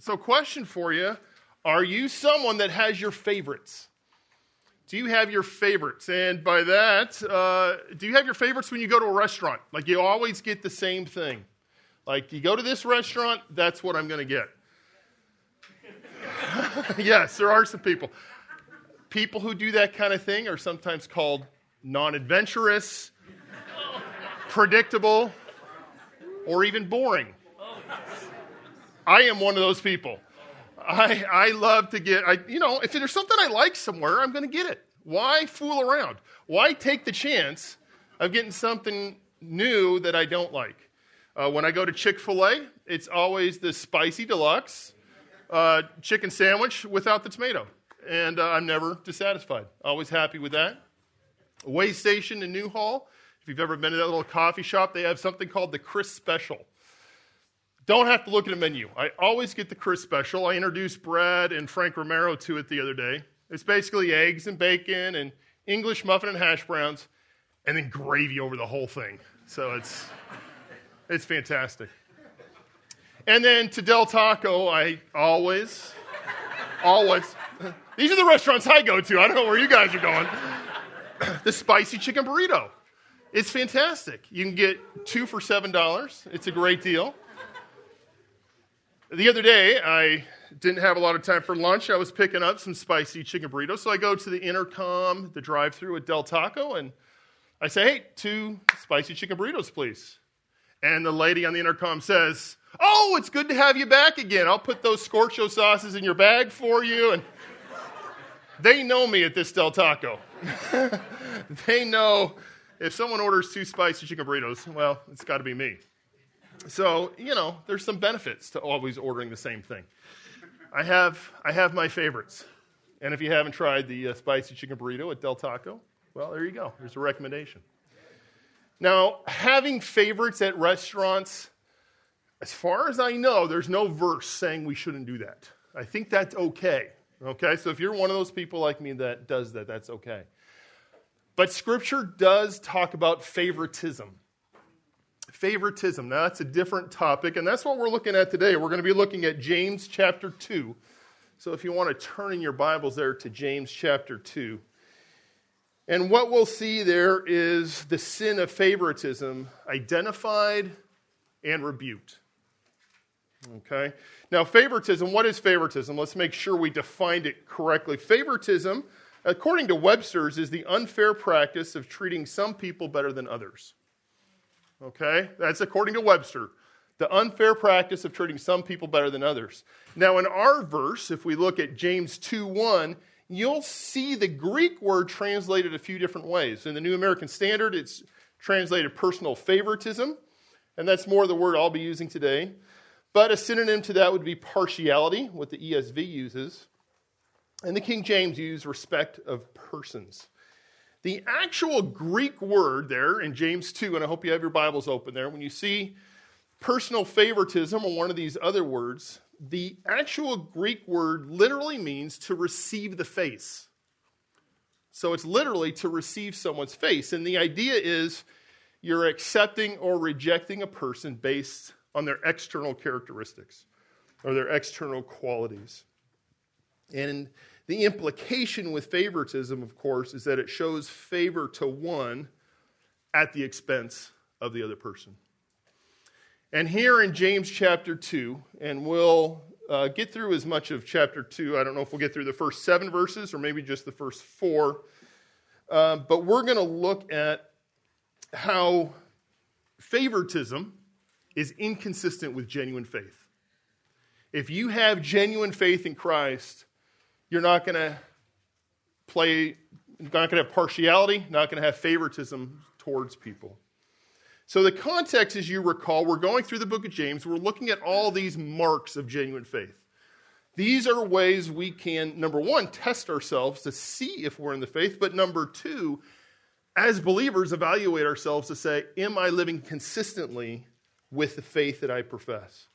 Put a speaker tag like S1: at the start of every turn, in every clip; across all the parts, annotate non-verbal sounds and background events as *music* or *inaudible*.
S1: So, question for you Are you someone that has your favorites? Do you have your favorites? And by that, uh, do you have your favorites when you go to a restaurant? Like you always get the same thing. Like you go to this restaurant, that's what I'm going to get. *laughs* yes, there are some people. People who do that kind of thing are sometimes called non adventurous, predictable, or even boring. I am one of those people. I, I love to get, I, you know, if there's something I like somewhere, I'm going to get it. Why fool around? Why take the chance of getting something new that I don't like? Uh, when I go to Chick fil A, it's always the spicy deluxe uh, chicken sandwich without the tomato. And uh, I'm never dissatisfied. Always happy with that. Way Station in Newhall, if you've ever been to that little coffee shop, they have something called the Chris Special. Don't have to look at a menu. I always get the Chris special. I introduced Brad and Frank Romero to it the other day. It's basically eggs and bacon and English muffin and hash browns, and then gravy over the whole thing. So it's it's fantastic. And then to Del Taco, I always, always. These are the restaurants I go to. I don't know where you guys are going. *clears throat* the spicy chicken burrito. It's fantastic. You can get two for $7. It's a great deal. The other day, I didn't have a lot of time for lunch. I was picking up some spicy chicken burritos. So I go to the intercom, the drive through at Del Taco, and I say, hey, two spicy chicken burritos, please. And the lady on the intercom says, oh, it's good to have you back again. I'll put those scorcho sauces in your bag for you. And they know me at this Del Taco. *laughs* they know if someone orders two spicy chicken burritos, well, it's got to be me. So, you know, there's some benefits to always ordering the same thing. I have, I have my favorites. And if you haven't tried the uh, spicy chicken burrito at Del Taco, well, there you go. There's a recommendation. Now, having favorites at restaurants, as far as I know, there's no verse saying we shouldn't do that. I think that's okay. Okay, so if you're one of those people like me that does that, that's okay. But Scripture does talk about favoritism favoritism. Now, that's a different topic, and that's what we're looking at today. We're going to be looking at James chapter 2. So, if you want to turn in your Bibles there to James chapter 2. And what we'll see there is the sin of favoritism identified and rebuked. Okay? Now, favoritism, what is favoritism? Let's make sure we defined it correctly. Favoritism, according to Webster's, is the unfair practice of treating some people better than others. Okay? That's according to Webster. The unfair practice of treating some people better than others. Now, in our verse, if we look at James 2 1, you'll see the Greek word translated a few different ways. In the New American Standard, it's translated personal favoritism, and that's more the word I'll be using today. But a synonym to that would be partiality, what the ESV uses. And the King James uses respect of persons. The actual Greek word there in James 2, and I hope you have your Bibles open there, when you see personal favoritism or one of these other words, the actual Greek word literally means to receive the face. So it's literally to receive someone's face. And the idea is you're accepting or rejecting a person based on their external characteristics or their external qualities. And the implication with favoritism, of course, is that it shows favor to one at the expense of the other person. And here in James chapter 2, and we'll uh, get through as much of chapter 2. I don't know if we'll get through the first seven verses or maybe just the first four. Uh, but we're going to look at how favoritism is inconsistent with genuine faith. If you have genuine faith in Christ, you're not going to play, you're not going to have partiality, not going to have favoritism towards people. So, the context, as you recall, we're going through the book of James. We're looking at all these marks of genuine faith. These are ways we can, number one, test ourselves to see if we're in the faith, but number two, as believers, evaluate ourselves to say, Am I living consistently with the faith that I profess?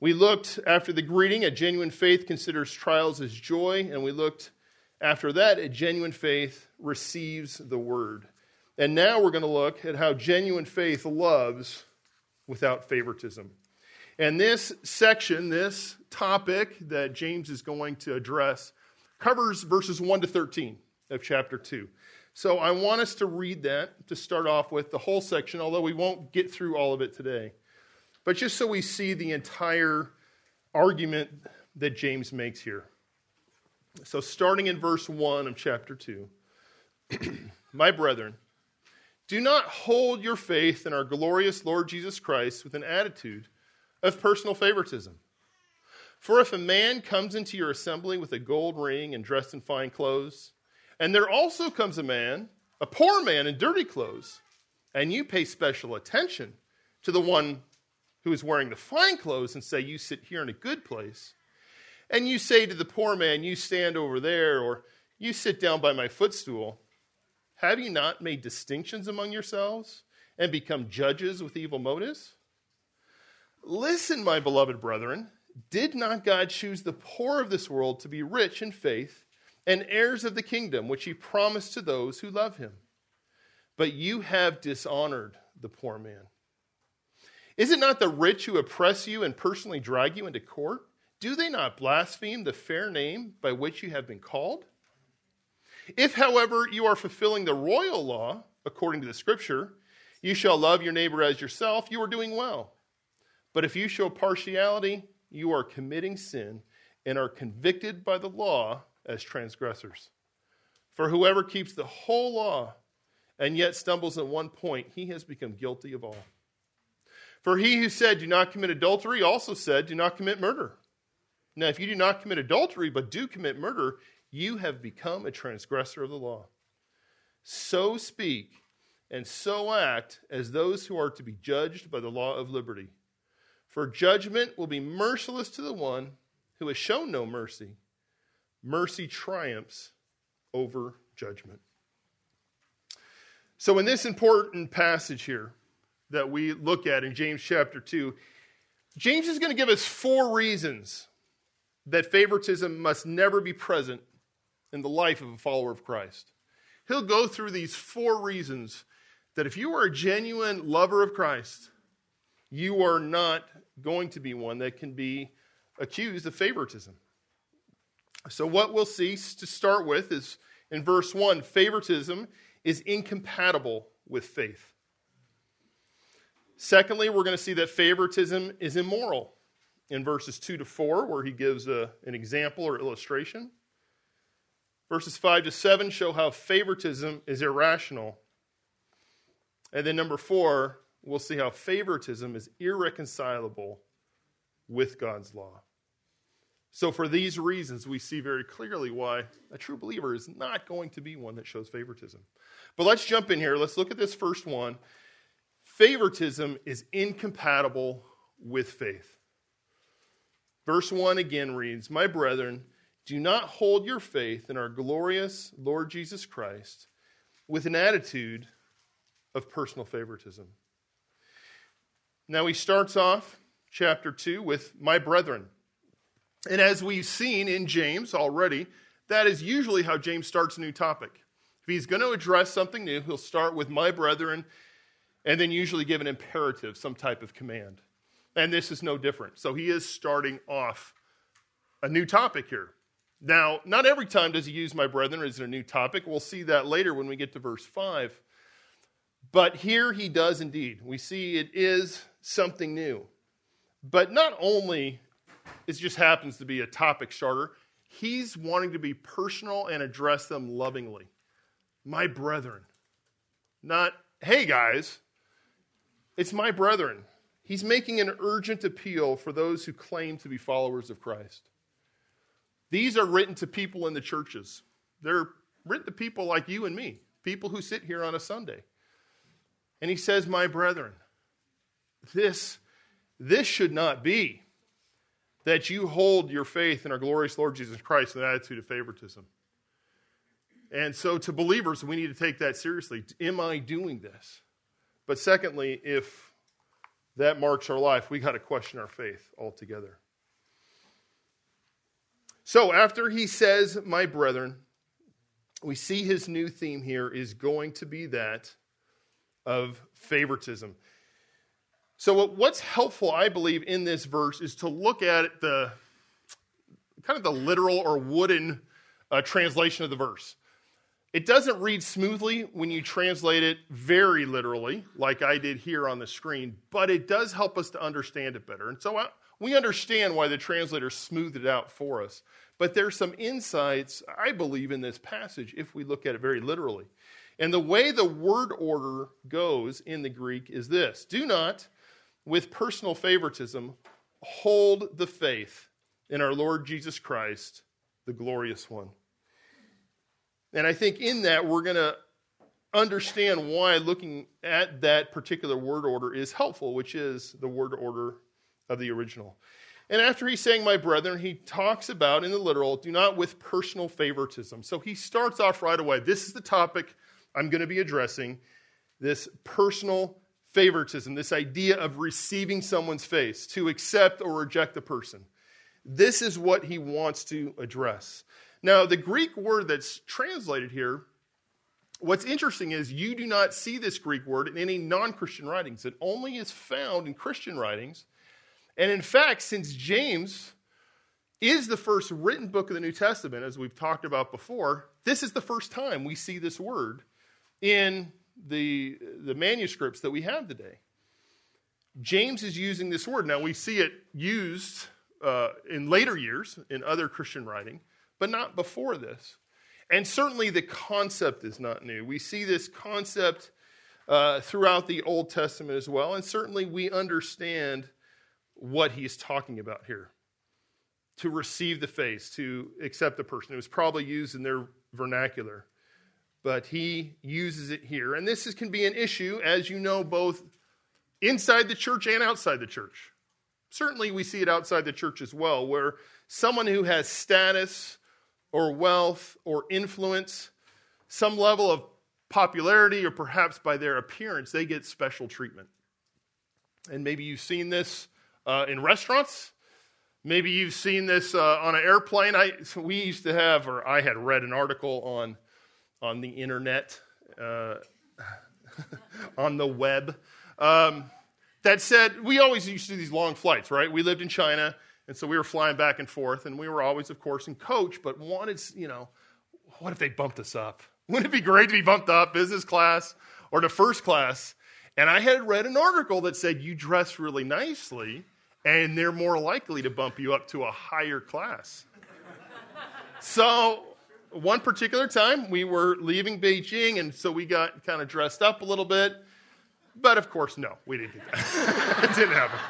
S1: We looked after the greeting at genuine faith considers trials as joy, and we looked after that at genuine faith receives the word. And now we're going to look at how genuine faith loves without favoritism. And this section, this topic that James is going to address, covers verses 1 to 13 of chapter 2. So I want us to read that to start off with the whole section, although we won't get through all of it today. But just so we see the entire argument that James makes here. So, starting in verse 1 of chapter 2, *clears throat* my brethren, do not hold your faith in our glorious Lord Jesus Christ with an attitude of personal favoritism. For if a man comes into your assembly with a gold ring and dressed in fine clothes, and there also comes a man, a poor man in dirty clothes, and you pay special attention to the one who is wearing the fine clothes and say, You sit here in a good place, and you say to the poor man, You stand over there, or you sit down by my footstool, have you not made distinctions among yourselves and become judges with evil motives? Listen, my beloved brethren, did not God choose the poor of this world to be rich in faith and heirs of the kingdom which he promised to those who love him? But you have dishonored the poor man. Is it not the rich who oppress you and personally drag you into court? Do they not blaspheme the fair name by which you have been called? If, however, you are fulfilling the royal law, according to the scripture, you shall love your neighbor as yourself, you are doing well. But if you show partiality, you are committing sin and are convicted by the law as transgressors. For whoever keeps the whole law and yet stumbles at one point, he has become guilty of all. For he who said, Do not commit adultery, also said, Do not commit murder. Now, if you do not commit adultery, but do commit murder, you have become a transgressor of the law. So speak and so act as those who are to be judged by the law of liberty. For judgment will be merciless to the one who has shown no mercy. Mercy triumphs over judgment. So, in this important passage here that we look at in James chapter 2, James is going to give us four reasons that favoritism must never be present in the life of a follower of Christ. He'll go through these four reasons that if you are a genuine lover of Christ, you are not going to be one that can be accused of favoritism. So, what we'll see to start with is in verse 1 favoritism is incompatible with faith. Secondly, we're going to see that favoritism is immoral in verses 2 to 4, where he gives a, an example or illustration. Verses 5 to 7 show how favoritism is irrational. And then number 4, we'll see how favoritism is irreconcilable with God's law. So, for these reasons, we see very clearly why a true believer is not going to be one that shows favoritism. But let's jump in here. Let's look at this first one. Favoritism is incompatible with faith. Verse 1 again reads My brethren, do not hold your faith in our glorious Lord Jesus Christ with an attitude of personal favoritism. Now he starts off chapter 2 with my brethren. And as we've seen in James already, that is usually how James starts a new topic. If he's going to address something new, he'll start with my brethren and then usually give an imperative, some type of command. And this is no different. So he is starting off a new topic here. Now, not every time does he use my brethren as a new topic. We'll see that later when we get to verse 5. But here he does indeed. We see it is something new. But not only it just happens to be a topic starter, he's wanting to be personal and address them lovingly. My brethren. Not, hey guys, it's my brethren. He's making an urgent appeal for those who claim to be followers of Christ. These are written to people in the churches. They're written to people like you and me, people who sit here on a Sunday. And he says, My brethren, this, this should not be that you hold your faith in our glorious Lord Jesus Christ with an attitude of favoritism. And so, to believers, we need to take that seriously. Am I doing this? But secondly, if that marks our life, we got to question our faith altogether. So, after he says, My brethren, we see his new theme here is going to be that of favoritism. So, what's helpful, I believe, in this verse is to look at the kind of the literal or wooden uh, translation of the verse. It doesn't read smoothly when you translate it very literally, like I did here on the screen, but it does help us to understand it better. And so I, we understand why the translator smoothed it out for us. But there's some insights, I believe, in this passage if we look at it very literally. And the way the word order goes in the Greek is this Do not, with personal favoritism, hold the faith in our Lord Jesus Christ, the glorious one. And I think in that, we're going to understand why looking at that particular word order is helpful, which is the word order of the original. And after he's saying, my brethren, he talks about in the literal, do not with personal favoritism. So he starts off right away. This is the topic I'm going to be addressing this personal favoritism, this idea of receiving someone's face, to accept or reject the person. This is what he wants to address. Now, the Greek word that's translated here, what's interesting is you do not see this Greek word in any non Christian writings. It only is found in Christian writings. And in fact, since James is the first written book of the New Testament, as we've talked about before, this is the first time we see this word in the, the manuscripts that we have today. James is using this word. Now, we see it used uh, in later years in other Christian writing, but not before this. And certainly the concept is not new. We see this concept uh, throughout the Old Testament as well, and certainly we understand what he's talking about here. To receive the face, to accept the person. It was probably used in their vernacular, but he uses it here. And this is, can be an issue, as you know, both inside the church and outside the church. Certainly, we see it outside the church as well, where someone who has status, or wealth or influence, some level of popularity, or perhaps by their appearance, they get special treatment. And maybe you've seen this uh, in restaurants. Maybe you've seen this uh, on an airplane. I, so we used to have, or I had read an article on, on the internet, uh, *laughs* on the web, um, that said we always used to do these long flights, right? We lived in China and so we were flying back and forth, and we were always, of course, in coach, but wanted, you know, what if they bumped us up? *laughs* Wouldn't it be great to be bumped up, business class or to first class? And I had read an article that said you dress really nicely, and they're more likely to bump you up to a higher class. *laughs* so one particular time we were leaving Beijing, and so we got kind of dressed up a little bit. But of course, no, we didn't do that. *laughs* it didn't happen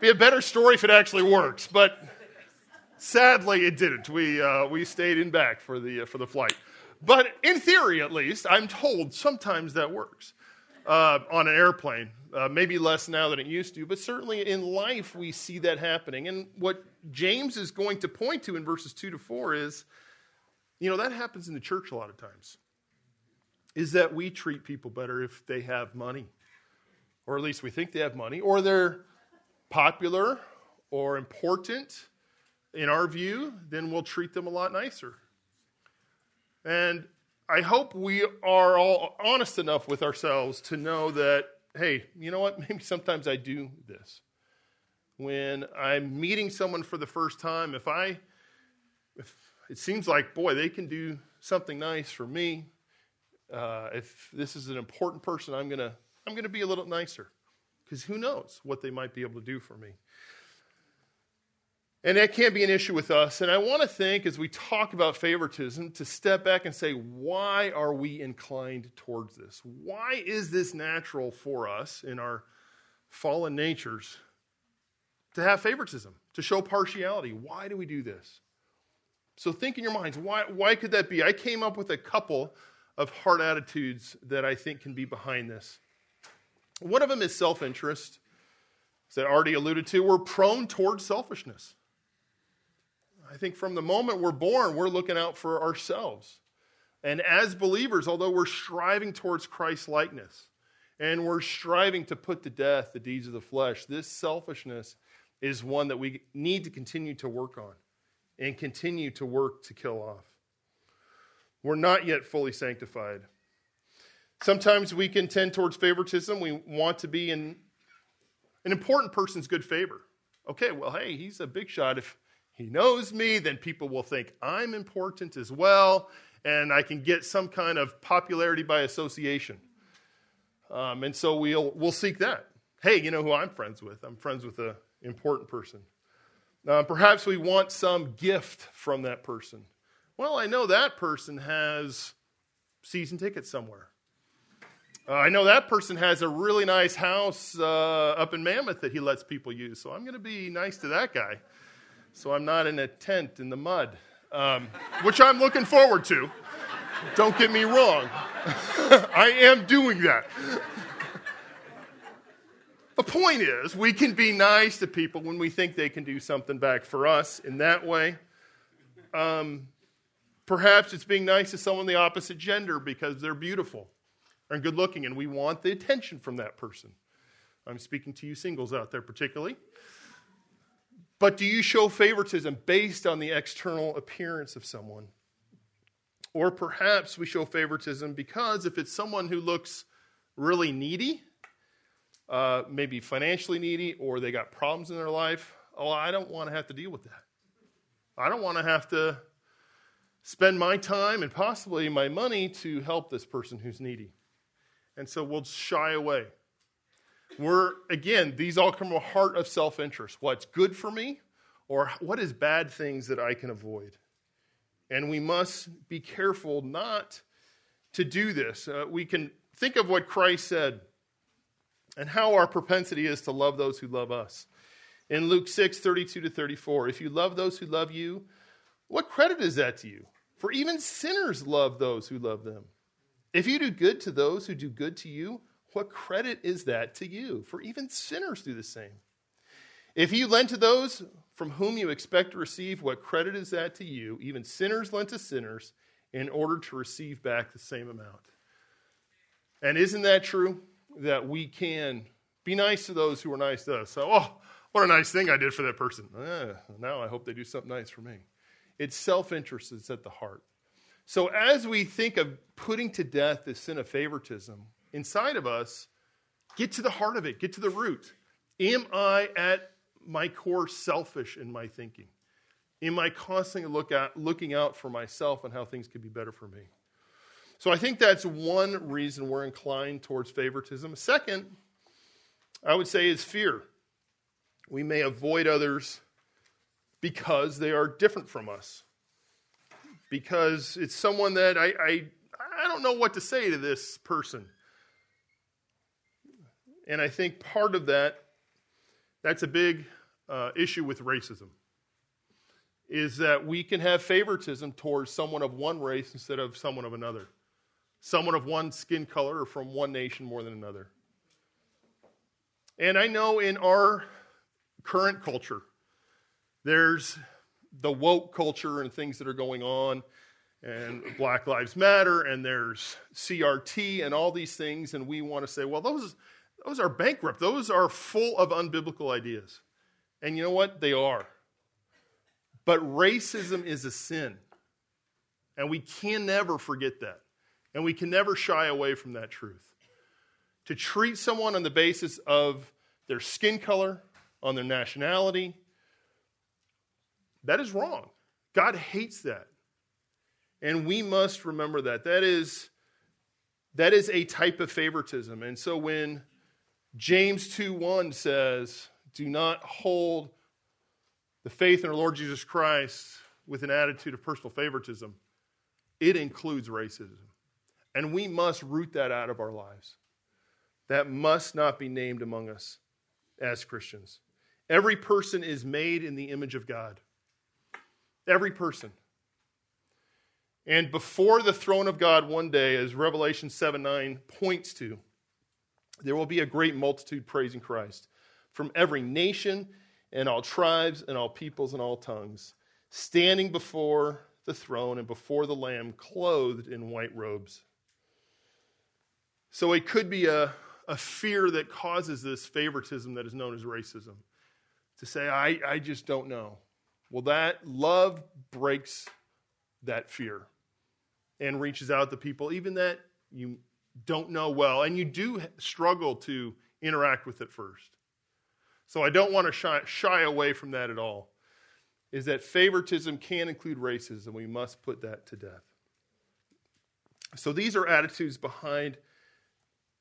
S1: be a better story if it actually works, but sadly it didn't. We, uh, we stayed in back for the, uh, for the flight. But in theory, at least, I'm told sometimes that works uh, on an airplane. Uh, maybe less now than it used to, but certainly in life we see that happening. And what James is going to point to in verses 2 to 4 is you know, that happens in the church a lot of times. Is that we treat people better if they have money, or at least we think they have money, or they're popular or important in our view, then we'll treat them a lot nicer. And I hope we are all honest enough with ourselves to know that, hey, you know what? *laughs* Maybe sometimes I do this. When I'm meeting someone for the first time, if I, if it seems like, boy, they can do something nice for me. Uh, if this is an important person, I'm gonna, I'm gonna be a little nicer because who knows what they might be able to do for me. And that can't be an issue with us. And I want to think, as we talk about favoritism, to step back and say, why are we inclined towards this? Why is this natural for us in our fallen natures to have favoritism, to show partiality? Why do we do this? So think in your minds, why, why could that be? I came up with a couple of heart attitudes that I think can be behind this. One of them is self interest. As I already alluded to, we're prone towards selfishness. I think from the moment we're born, we're looking out for ourselves. And as believers, although we're striving towards Christ's likeness and we're striving to put to death the deeds of the flesh, this selfishness is one that we need to continue to work on and continue to work to kill off. We're not yet fully sanctified. Sometimes we can tend towards favoritism. We want to be in an important person's good favor. Okay, well, hey, he's a big shot. If he knows me, then people will think I'm important as well, and I can get some kind of popularity by association. Um, and so we'll, we'll seek that. Hey, you know who I'm friends with? I'm friends with an important person. Uh, perhaps we want some gift from that person. Well, I know that person has season tickets somewhere. Uh, I know that person has a really nice house uh, up in Mammoth that he lets people use, so I'm going to be nice to that guy. So I'm not in a tent in the mud, um, which I'm looking forward to. Don't get me wrong. *laughs* I am doing that. the point is, we can be nice to people when we think they can do something back for us in that way. Um, perhaps it's being nice to someone the opposite gender because they're beautiful and good looking, and we want the attention from that person. I'm speaking to you singles out there, particularly. But do you show favoritism based on the external appearance of someone? Or perhaps we show favoritism because if it's someone who looks really needy, uh, maybe financially needy, or they got problems in their life, oh, I don't want to have to deal with that. I don't want to have to spend my time and possibly my money to help this person who's needy. And so we'll shy away. We're, again, these all come from a heart of self interest. What's good for me, or what is bad things that I can avoid? And we must be careful not to do this. Uh, we can think of what Christ said and how our propensity is to love those who love us. In Luke 6, 32 to 34, if you love those who love you, what credit is that to you? For even sinners love those who love them. If you do good to those who do good to you, what credit is that to you? For even sinners do the same. If you lend to those from whom you expect to receive, what credit is that to you? Even sinners lend to sinners in order to receive back the same amount. And isn't that true? That we can be nice to those who are nice to us. So, oh, what a nice thing I did for that person. Eh, now I hope they do something nice for me. It's self interest that's at the heart. So, as we think of putting to death the sin of favoritism inside of us, get to the heart of it, get to the root. Am I at my core selfish in my thinking? Am I constantly look at, looking out for myself and how things could be better for me? So, I think that's one reason we're inclined towards favoritism. Second, I would say, is fear. We may avoid others because they are different from us because it's someone that I, I, I don't know what to say to this person. And I think part of that, that's a big uh, issue with racism, is that we can have favoritism towards someone of one race instead of someone of another, someone of one skin color or from one nation more than another. And I know in our current culture, there's the woke culture and things that are going on, and Black Lives Matter, and there's CRT and all these things, and we want to say, well, those, those are bankrupt. Those are full of unbiblical ideas. And you know what? They are. But racism is a sin. And we can never forget that. And we can never shy away from that truth. To treat someone on the basis of their skin color, on their nationality, that is wrong. God hates that. And we must remember that. That is, that is a type of favoritism. And so when James 2 1 says, Do not hold the faith in our Lord Jesus Christ with an attitude of personal favoritism, it includes racism. And we must root that out of our lives. That must not be named among us as Christians. Every person is made in the image of God. Every person. And before the throne of God one day, as Revelation 7 9 points to, there will be a great multitude praising Christ from every nation and all tribes and all peoples and all tongues, standing before the throne and before the Lamb, clothed in white robes. So it could be a, a fear that causes this favoritism that is known as racism. To say, I, I just don't know. Well, that love breaks that fear and reaches out to people, even that you don't know well, and you do struggle to interact with it first. So I don't want to shy, shy away from that at all. Is that favoritism can include racism. We must put that to death. So these are attitudes behind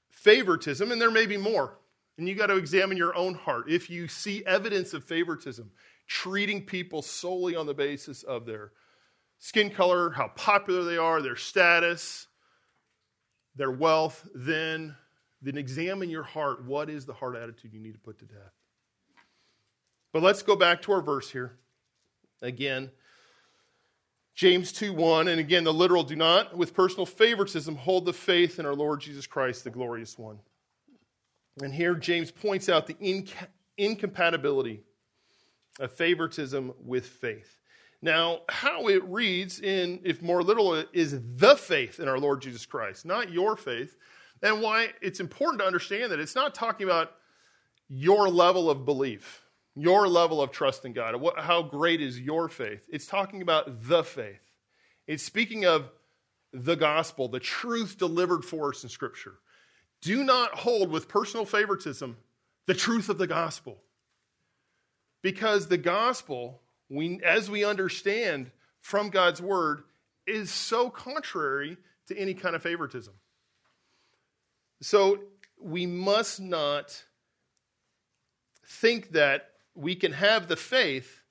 S1: favoritism, and there may be more. And you got to examine your own heart. If you see evidence of favoritism, treating people solely on the basis of their skin color, how popular they are, their status, their wealth, then, then examine your heart. What is the heart attitude you need to put to death? But let's go back to our verse here. Again, James 2 1, and again, the literal do not, with personal favoritism, hold the faith in our Lord Jesus Christ, the glorious one. And here, James points out the incompatibility of favoritism with faith. Now, how it reads in, if more literal, is the faith in our Lord Jesus Christ, not your faith. And why it's important to understand that it's not talking about your level of belief, your level of trust in God, what, how great is your faith. It's talking about the faith. It's speaking of the gospel, the truth delivered for us in Scripture. Do not hold with personal favoritism the truth of the gospel. Because the gospel we, as we understand from God's word, is so contrary to any kind of favoritism. So we must not think that we can have the faith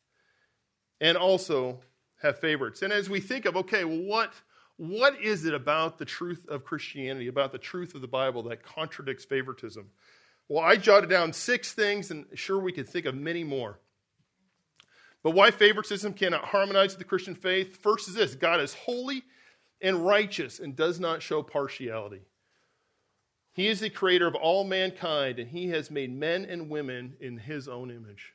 S1: and also have favorites. And as we think of, okay, well, what, what is it about the truth of Christianity, about the truth of the Bible that contradicts favoritism? Well, I jotted down six things, and sure, we could think of many more. But why favoritism cannot harmonize with the Christian faith? First is this God is holy and righteous and does not show partiality. He is the creator of all mankind, and he has made men and women in his own image.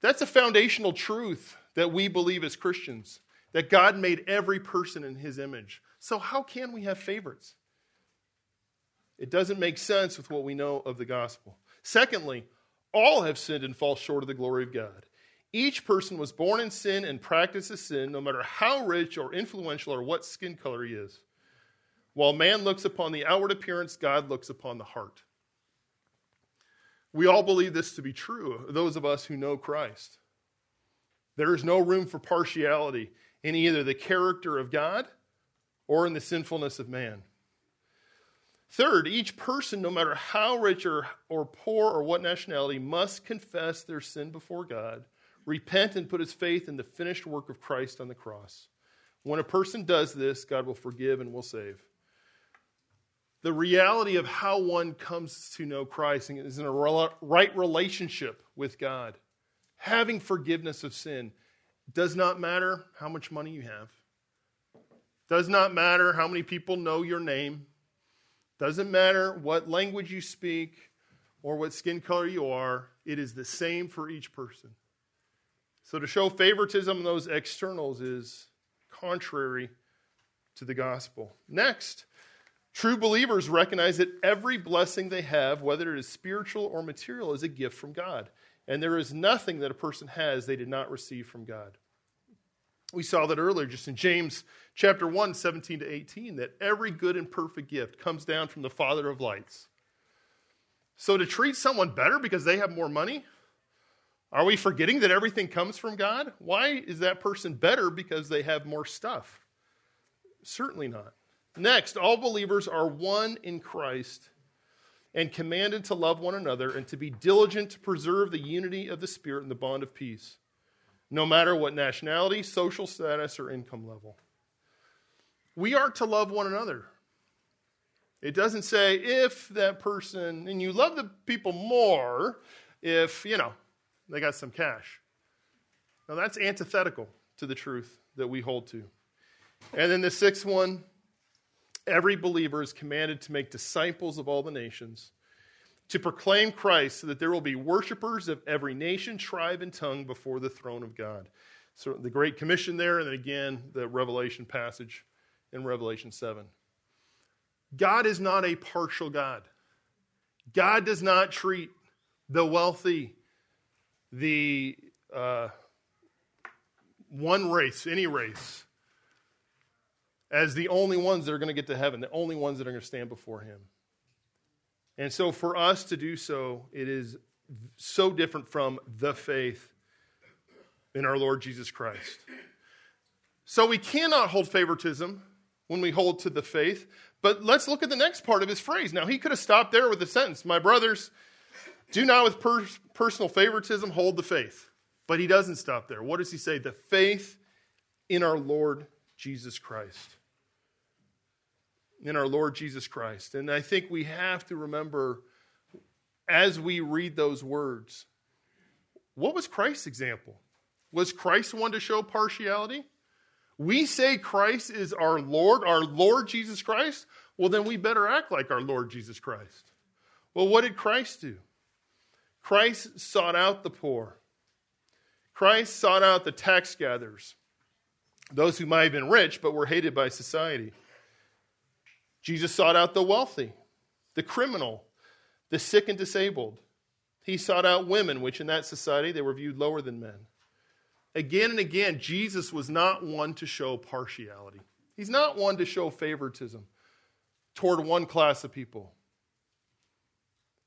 S1: That's a foundational truth that we believe as Christians that God made every person in his image. So, how can we have favorites? It doesn't make sense with what we know of the gospel. Secondly, all have sinned and fall short of the glory of God. Each person was born in sin and practices sin, no matter how rich or influential or what skin color he is. While man looks upon the outward appearance, God looks upon the heart. We all believe this to be true, those of us who know Christ. There is no room for partiality in either the character of God or in the sinfulness of man. Third, each person, no matter how rich or, or poor or what nationality, must confess their sin before God, repent, and put his faith in the finished work of Christ on the cross. When a person does this, God will forgive and will save. The reality of how one comes to know Christ is in a right relationship with God. Having forgiveness of sin does not matter how much money you have. Does not matter how many people know your name. Doesn't matter what language you speak or what skin color you are, it is the same for each person. So to show favoritism in those externals is contrary to the gospel. Next, true believers recognize that every blessing they have, whether it is spiritual or material, is a gift from God. And there is nothing that a person has they did not receive from God. We saw that earlier just in James chapter 1, 17 to 18, that every good and perfect gift comes down from the Father of lights. So to treat someone better because they have more money, are we forgetting that everything comes from God? Why is that person better because they have more stuff? Certainly not. Next, all believers are one in Christ and commanded to love one another and to be diligent to preserve the unity of the Spirit and the bond of peace no matter what nationality, social status, or income level. We are to love one another. It doesn't say if that person, and you love the people more if, you know, they got some cash. Now that's antithetical to the truth that we hold to. And then the sixth one every believer is commanded to make disciples of all the nations to proclaim Christ so that there will be worshipers of every nation, tribe, and tongue before the throne of God. So the Great Commission there, and then again, the Revelation passage in Revelation 7. God is not a partial God. God does not treat the wealthy, the uh, one race, any race, as the only ones that are going to get to heaven, the only ones that are going to stand before Him. And so, for us to do so, it is so different from the faith in our Lord Jesus Christ. So we cannot hold favoritism when we hold to the faith. But let's look at the next part of his phrase. Now, he could have stopped there with the sentence, My brothers, do not with per- personal favoritism hold the faith. But he doesn't stop there. What does he say? The faith in our Lord Jesus Christ. In our Lord Jesus Christ. And I think we have to remember as we read those words, what was Christ's example? Was Christ one to show partiality? We say Christ is our Lord, our Lord Jesus Christ. Well, then we better act like our Lord Jesus Christ. Well, what did Christ do? Christ sought out the poor. Christ sought out the tax gatherers, those who might have been rich but were hated by society. Jesus sought out the wealthy, the criminal, the sick and disabled. He sought out women, which in that society they were viewed lower than men. Again and again, Jesus was not one to show partiality. He's not one to show favoritism toward one class of people.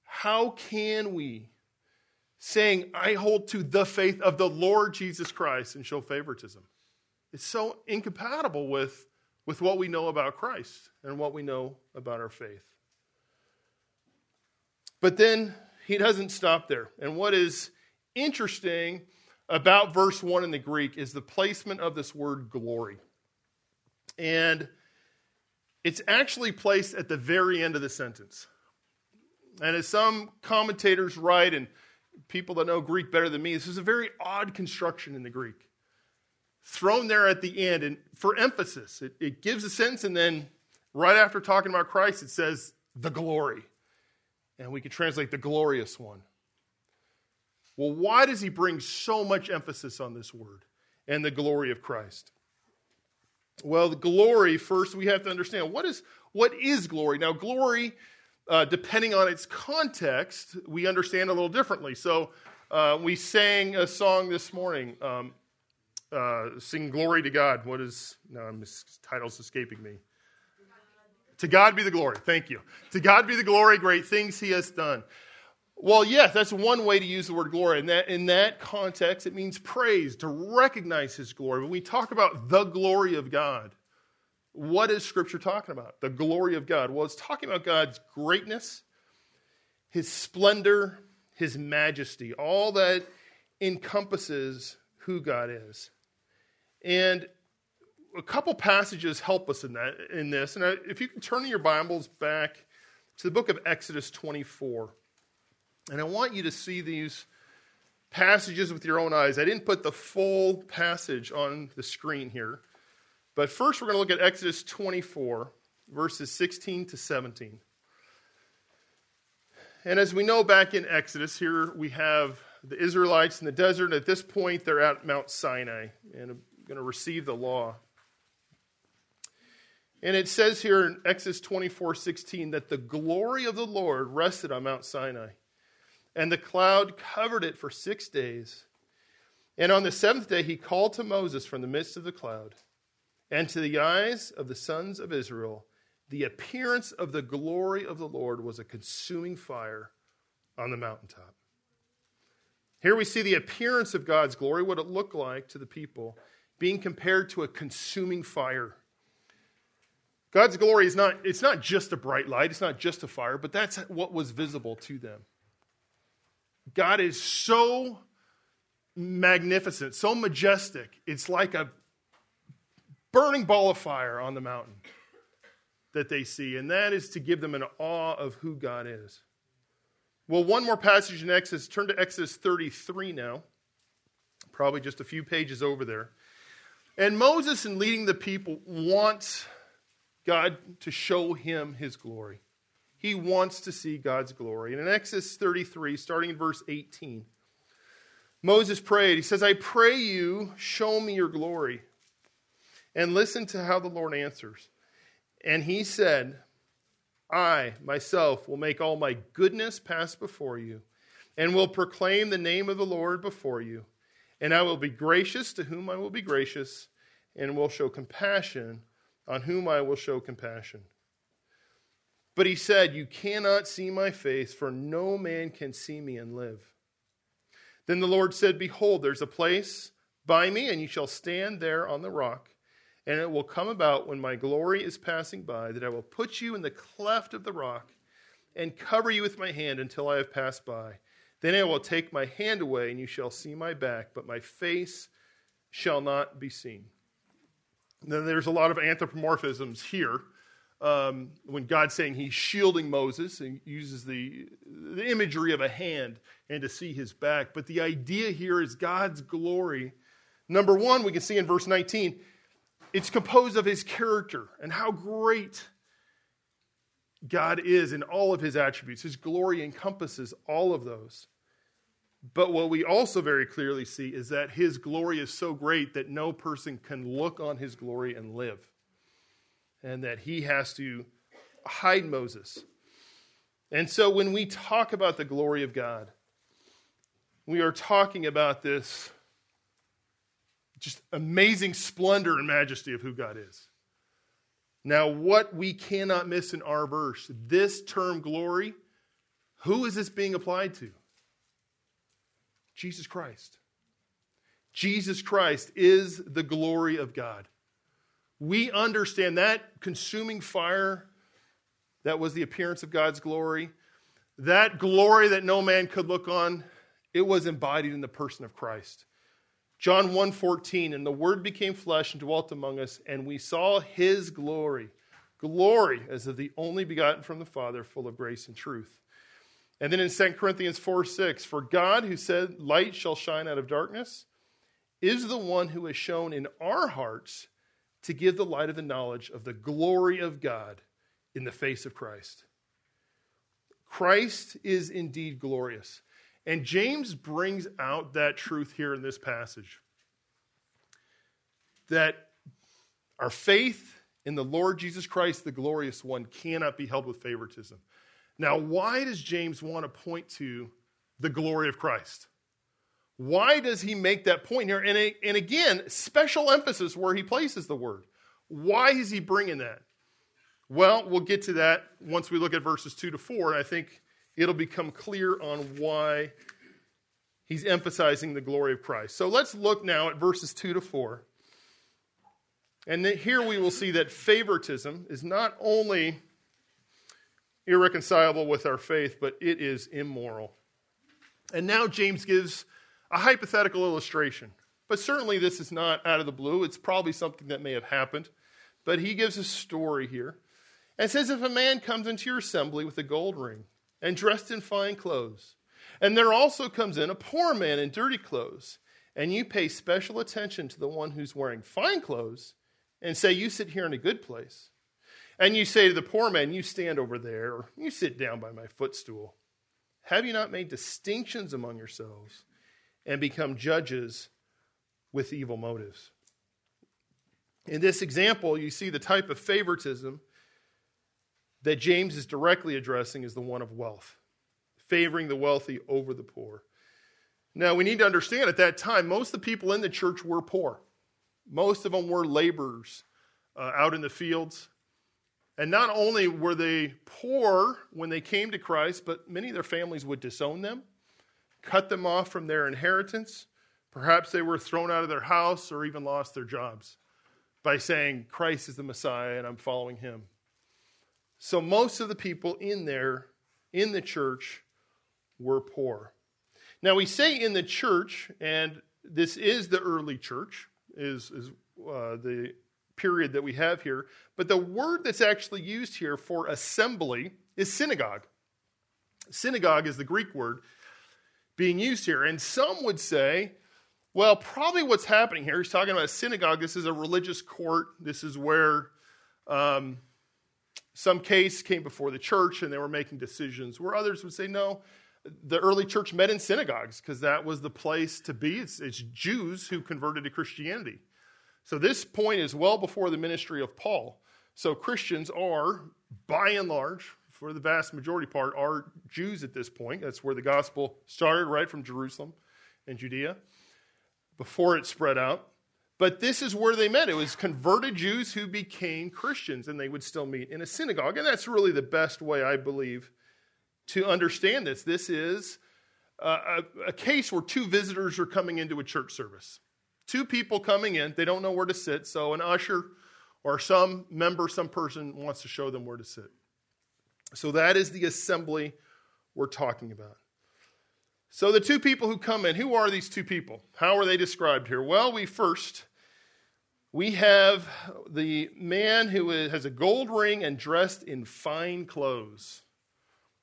S1: How can we, saying, I hold to the faith of the Lord Jesus Christ, and show favoritism? It's so incompatible with, with what we know about Christ and what we know about our faith. But then he doesn't stop there. And what is interesting about verse 1 in the Greek is the placement of this word glory. And it's actually placed at the very end of the sentence. And as some commentators write, and people that know Greek better than me, this is a very odd construction in the Greek. Thrown there at the end, and for emphasis, it, it gives a sentence, and then right after talking about Christ, it says the glory. And we could translate the glorious one. Well, why does he bring so much emphasis on this word and the glory of Christ? Well, the glory, first, we have to understand what is, what is glory? Now, glory, uh, depending on its context, we understand a little differently. So, uh, we sang a song this morning, um, uh, Sing Glory to God. What is, no, title's escaping me. To God be the glory. Thank you. To God be the glory, great things he has done. Well, yes, that's one way to use the word glory. In that, in that context, it means praise, to recognize his glory. When we talk about the glory of God, what is Scripture talking about? The glory of God. Well, it's talking about God's greatness, his splendor, his majesty, all that encompasses who God is. And a couple passages help us in that in this. And if you can turn your Bibles back to the book of Exodus 24. And I want you to see these passages with your own eyes. I didn't put the full passage on the screen here. But first, we're going to look at Exodus 24, verses 16 to 17. And as we know back in Exodus, here we have the Israelites in the desert. At this point, they're at Mount Sinai and going to receive the law. And it says here in Exodus 24 16 that the glory of the Lord rested on Mount Sinai. And the cloud covered it for six days. And on the seventh day, he called to Moses from the midst of the cloud. And to the eyes of the sons of Israel, the appearance of the glory of the Lord was a consuming fire on the mountaintop. Here we see the appearance of God's glory, what it looked like to the people, being compared to a consuming fire. God's glory is not, it's not just a bright light, it's not just a fire, but that's what was visible to them. God is so magnificent, so majestic. It's like a burning ball of fire on the mountain that they see, and that is to give them an awe of who God is. Well, one more passage in Exodus. Turn to Exodus 33 now, probably just a few pages over there. And Moses, in leading the people, wants God to show him his glory. He wants to see God's glory. And in Exodus 33, starting in verse 18, Moses prayed. He says, I pray you, show me your glory. And listen to how the Lord answers. And he said, I myself will make all my goodness pass before you, and will proclaim the name of the Lord before you. And I will be gracious to whom I will be gracious, and will show compassion on whom I will show compassion. But he said, You cannot see my face, for no man can see me and live. Then the Lord said, Behold, there's a place by me, and you shall stand there on the rock. And it will come about when my glory is passing by that I will put you in the cleft of the rock and cover you with my hand until I have passed by. Then I will take my hand away, and you shall see my back, but my face shall not be seen. Then there's a lot of anthropomorphisms here. Um, when God's saying he's shielding Moses and uses the, the imagery of a hand and to see his back. But the idea here is God's glory. Number one, we can see in verse 19, it's composed of his character and how great God is in all of his attributes. His glory encompasses all of those. But what we also very clearly see is that his glory is so great that no person can look on his glory and live. And that he has to hide Moses. And so when we talk about the glory of God, we are talking about this just amazing splendor and majesty of who God is. Now, what we cannot miss in our verse, this term glory, who is this being applied to? Jesus Christ. Jesus Christ is the glory of God. We understand that consuming fire that was the appearance of God's glory, that glory that no man could look on, it was embodied in the person of Christ. John 1:14 and the word became flesh and dwelt among us and we saw his glory glory as of the only begotten from the father full of grace and truth and then in 2 Corinthians 4 6, for God who said, Light shall shine out of darkness, is the one who has shown in our hearts to give the light of the knowledge of the glory of God in the face of Christ. Christ is indeed glorious. And James brings out that truth here in this passage that our faith in the Lord Jesus Christ, the glorious one, cannot be held with favoritism. Now, why does James want to point to the glory of Christ? Why does he make that point here? And, and again, special emphasis where he places the word. Why is he bringing that? Well, we'll get to that once we look at verses 2 to 4, and I think it'll become clear on why he's emphasizing the glory of Christ. So let's look now at verses 2 to 4. And here we will see that favoritism is not only irreconcilable with our faith, but it is immoral. And now James gives a hypothetical illustration. But certainly this is not out of the blue. It's probably something that may have happened. But he gives a story here and says if a man comes into your assembly with a gold ring and dressed in fine clothes, and there also comes in a poor man in dirty clothes, and you pay special attention to the one who's wearing fine clothes and say, You sit here in a good place, and you say to the poor man, You stand over there, or you sit down by my footstool. Have you not made distinctions among yourselves and become judges with evil motives? In this example, you see the type of favoritism that James is directly addressing is the one of wealth, favoring the wealthy over the poor. Now, we need to understand at that time, most of the people in the church were poor. Most of them were laborers uh, out in the fields. And not only were they poor when they came to Christ, but many of their families would disown them, cut them off from their inheritance. Perhaps they were thrown out of their house or even lost their jobs by saying, Christ is the Messiah and I'm following him. So most of the people in there, in the church, were poor. Now we say in the church, and this is the early church, is, is uh, the period that we have here. But the word that's actually used here for assembly is synagogue. Synagogue is the Greek word being used here. And some would say, well, probably what's happening here, he's talking about a synagogue. This is a religious court. This is where um, some case came before the church and they were making decisions, where others would say, no, the early church met in synagogues because that was the place to be. It's, it's Jews who converted to Christianity. So this point is well before the ministry of Paul. So Christians are, by and large, for the vast majority part, are Jews at this point. That's where the gospel started, right from Jerusalem and Judea, before it spread out. But this is where they met. It was converted Jews who became Christians, and they would still meet in a synagogue. And that's really the best way, I believe, to understand this. This is a, a case where two visitors are coming into a church service. Two people coming in, they don't know where to sit, so an usher or some member, some person wants to show them where to sit. So that is the assembly we're talking about. So the two people who come in, who are these two people? How are they described here? Well, we first we have the man who has a gold ring and dressed in fine clothes.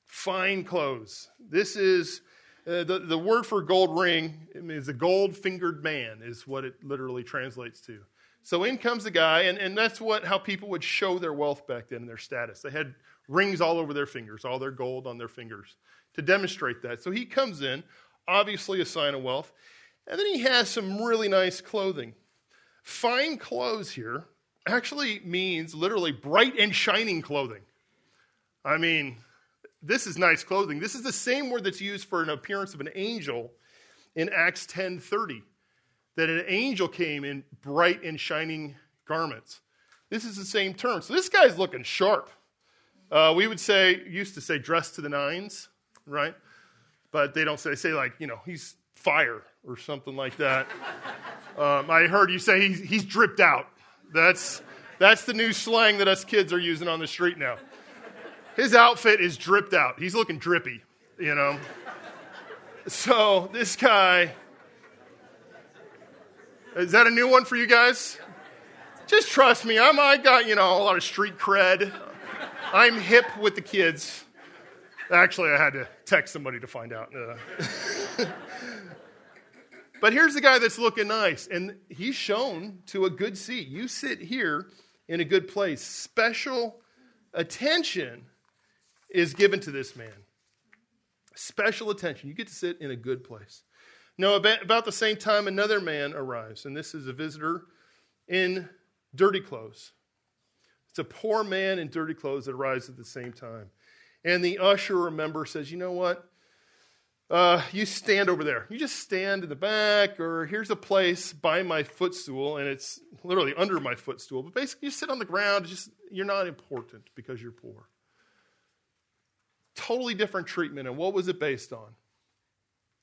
S1: Fine clothes. This is uh, the, the word for gold ring is a gold fingered man, is what it literally translates to. So in comes the guy, and, and that's what how people would show their wealth back then and their status. They had rings all over their fingers, all their gold on their fingers to demonstrate that. So he comes in, obviously a sign of wealth, and then he has some really nice clothing. Fine clothes here actually means literally bright and shining clothing. I mean, this is nice clothing. This is the same word that's used for an appearance of an angel in Acts 10:30. That an angel came in bright and shining garments. This is the same term. So this guy's looking sharp. Uh, we would say, used to say dressed to the nines, right? But they don't say, say like, you know, he's fire or something like that. Um, I heard you say he's, he's dripped out. That's, that's the new slang that us kids are using on the street now. His outfit is dripped out. He's looking drippy, you know. So this guy, is that a new one for you guys? Just trust me. I'm, I got, you know, a lot of street cred. I'm hip with the kids. Actually, I had to text somebody to find out. Uh, *laughs* but here's the guy that's looking nice, and he's shown to a good seat. You sit here in a good place. Special attention is given to this man. Special attention. You get to sit in a good place. Now, about the same time, another man arrives, and this is a visitor in dirty clothes. It's a poor man in dirty clothes that arrives at the same time. And the usher or member says, You know what? Uh, you stand over there. You just stand in the back, or here's a place by my footstool, and it's literally under my footstool. But basically, you sit on the ground. Just you're not important because you're poor. Totally different treatment. And what was it based on?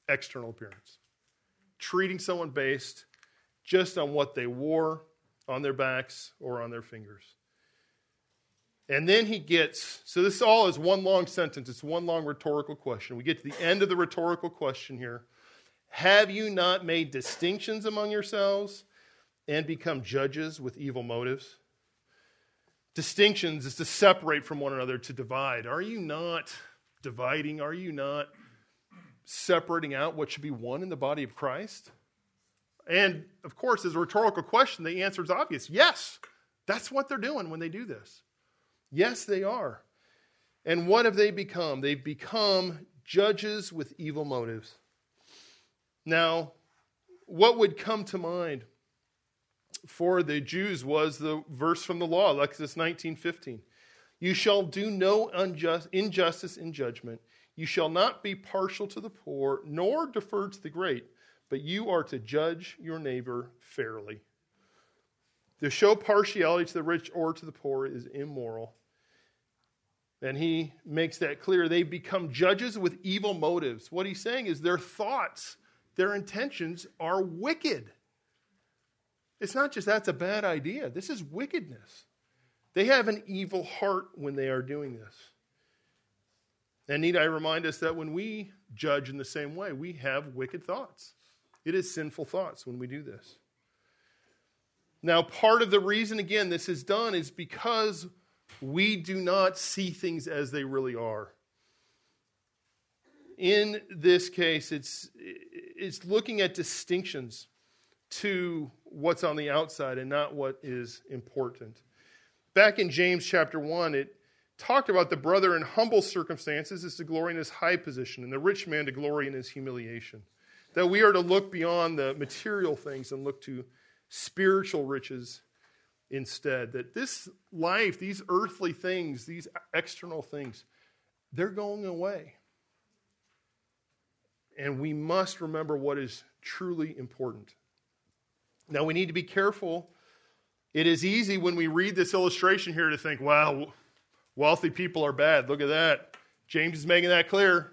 S1: External appearance. Treating someone based just on what they wore on their backs or on their fingers. And then he gets, so this all is one long sentence, it's one long rhetorical question. We get to the end of the rhetorical question here. Have you not made distinctions among yourselves and become judges with evil motives? Distinctions is to separate from one another, to divide. Are you not dividing? Are you not separating out what should be one in the body of Christ? And of course, as a rhetorical question, the answer is obvious yes, that's what they're doing when they do this. Yes, they are. And what have they become? They've become judges with evil motives. Now, what would come to mind for the Jews was the verse from the law, Exodus 19:15. You shall do no unjust, injustice in judgment. You shall not be partial to the poor, nor defer to the great, but you are to judge your neighbor fairly. To show partiality to the rich or to the poor is immoral. And he makes that clear. They become judges with evil motives. What he's saying is their thoughts, their intentions are wicked. It's not just that's a bad idea, this is wickedness. They have an evil heart when they are doing this. And need I remind us that when we judge in the same way, we have wicked thoughts. It is sinful thoughts when we do this. Now, part of the reason, again, this is done is because we do not see things as they really are. In this case, it's, it's looking at distinctions to what's on the outside and not what is important. Back in James chapter 1, it talked about the brother in humble circumstances is to glory in his high position, and the rich man to glory in his humiliation. That we are to look beyond the material things and look to spiritual riches instead. That this life, these earthly things, these external things, they're going away. And we must remember what is truly important. Now, we need to be careful. It is easy when we read this illustration here to think, wow, wealthy people are bad. Look at that. James is making that clear.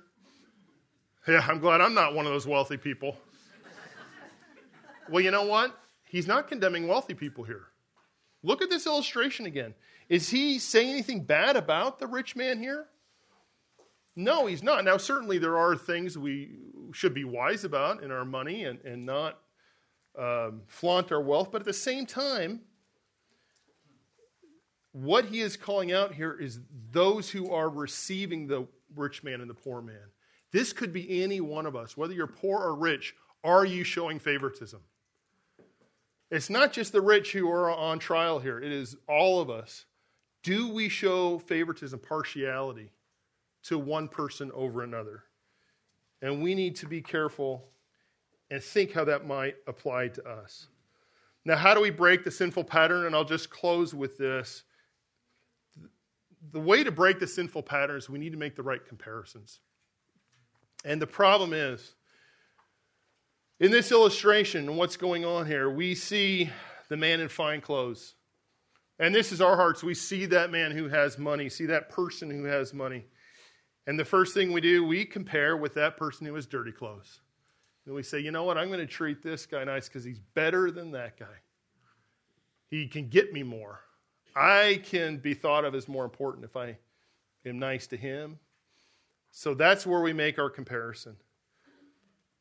S1: Yeah, I'm glad I'm not one of those wealthy people. well, you know what? He's not condemning wealthy people here. Look at this illustration again. Is he saying anything bad about the rich man here? No, he's not. Now, certainly there are things we should be wise about in our money and, and not um, flaunt our wealth, but at the same time, what he is calling out here is those who are receiving the rich man and the poor man. This could be any one of us, whether you're poor or rich. Are you showing favoritism? It's not just the rich who are on trial here, it is all of us. Do we show favoritism, partiality to one person over another? And we need to be careful and think how that might apply to us. Now, how do we break the sinful pattern? And I'll just close with this. The way to break the sinful pattern is we need to make the right comparisons. And the problem is, in this illustration, what's going on here, we see the man in fine clothes. And this is our hearts. We see that man who has money, see that person who has money. And the first thing we do, we compare with that person who has dirty clothes. And we say, you know what, I'm going to treat this guy nice because he's better than that guy. He can get me more. I can be thought of as more important if I am nice to him. So that's where we make our comparison.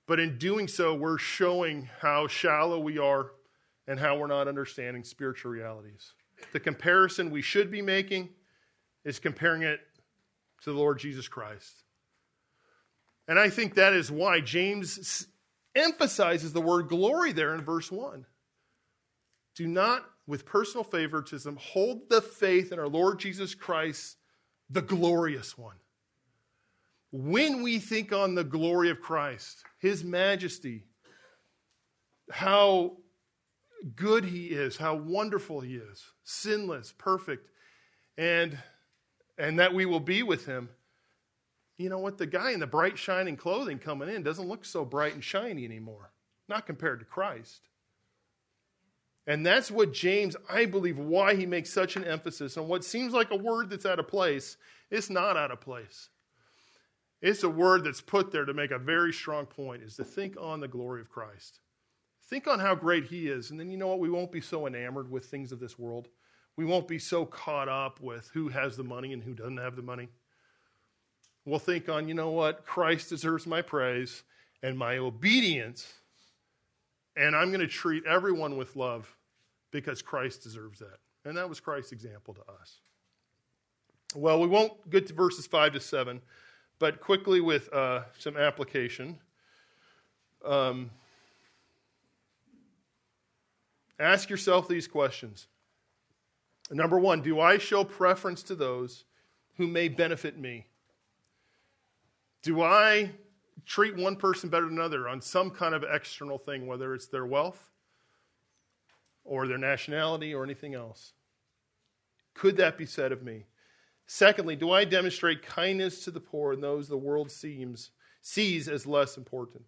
S1: But in doing so, we're showing how shallow we are and how we're not understanding spiritual realities. The comparison we should be making is comparing it to the Lord Jesus Christ. And I think that is why James emphasizes the word glory there in verse 1. Do not, with personal favoritism, hold the faith in our Lord Jesus Christ, the glorious one. When we think on the glory of Christ, his majesty, how good he is, how wonderful he is, sinless, perfect, and, and that we will be with him. You know what? The guy in the bright, shining clothing coming in doesn't look so bright and shiny anymore, not compared to Christ. And that's what James, I believe, why he makes such an emphasis on what seems like a word that's out of place. It's not out of place. It's a word that's put there to make a very strong point is to think on the glory of Christ. Think on how great he is. And then you know what? We won't be so enamored with things of this world. We won't be so caught up with who has the money and who doesn't have the money. We'll think on, you know what? Christ deserves my praise and my obedience. And I'm going to treat everyone with love because Christ deserves that. And that was Christ's example to us. Well, we won't get to verses 5 to 7 but quickly with uh, some application. Um, ask yourself these questions. Number one, do I show preference to those who may benefit me? Do I treat one person better than another on some kind of external thing, whether it's their wealth or their nationality or anything else? Could that be said of me? Secondly, do I demonstrate kindness to the poor and those the world seems, sees as less important?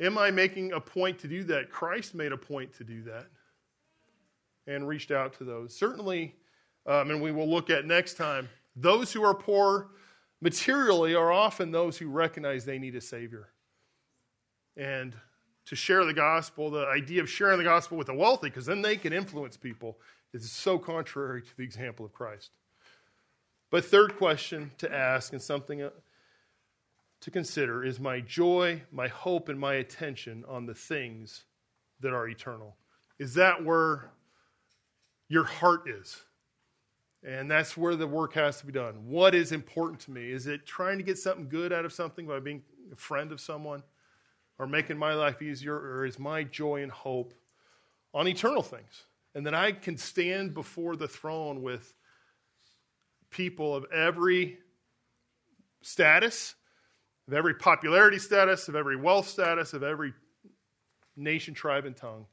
S1: Am I making a point to do that? Christ made a point to do that and reached out to those. Certainly, um, and we will look at next time, those who are poor materially are often those who recognize they need a Savior. And to share the gospel, the idea of sharing the gospel with the wealthy, because then they can influence people, is so contrary to the example of Christ. But, third question to ask and something uh, to consider is my joy, my hope, and my attention on the things that are eternal? Is that where your heart is? And that's where the work has to be done. What is important to me? Is it trying to get something good out of something by being a friend of someone or making my life easier? Or is my joy and hope on eternal things? And that I can stand before the throne with people of every status, of every popularity status, of every wealth status, of every nation, tribe, and tongue.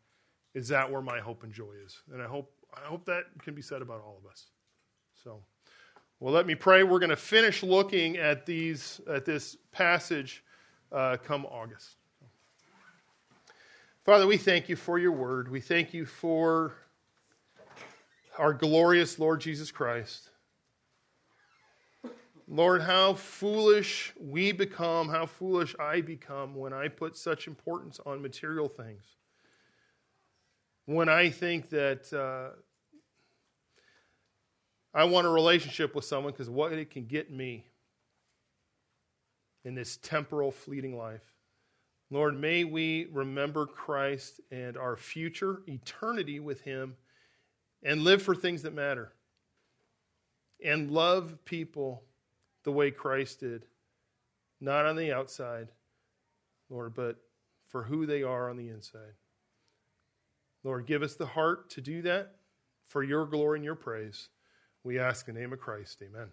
S1: Is that where my hope and joy is? And I hope, I hope that can be said about all of us. So, well, let me pray. We're going to finish looking at these at this passage uh, come August. Father, we thank you for your word. We thank you for our glorious Lord Jesus Christ. Lord, how foolish we become, how foolish I become when I put such importance on material things. When I think that uh, I want a relationship with someone because what it can get me in this temporal, fleeting life. Lord, may we remember Christ and our future eternity with Him and live for things that matter and love people the way Christ did, not on the outside, Lord, but for who they are on the inside. Lord, give us the heart to do that for your glory and your praise. We ask in the name of Christ. Amen.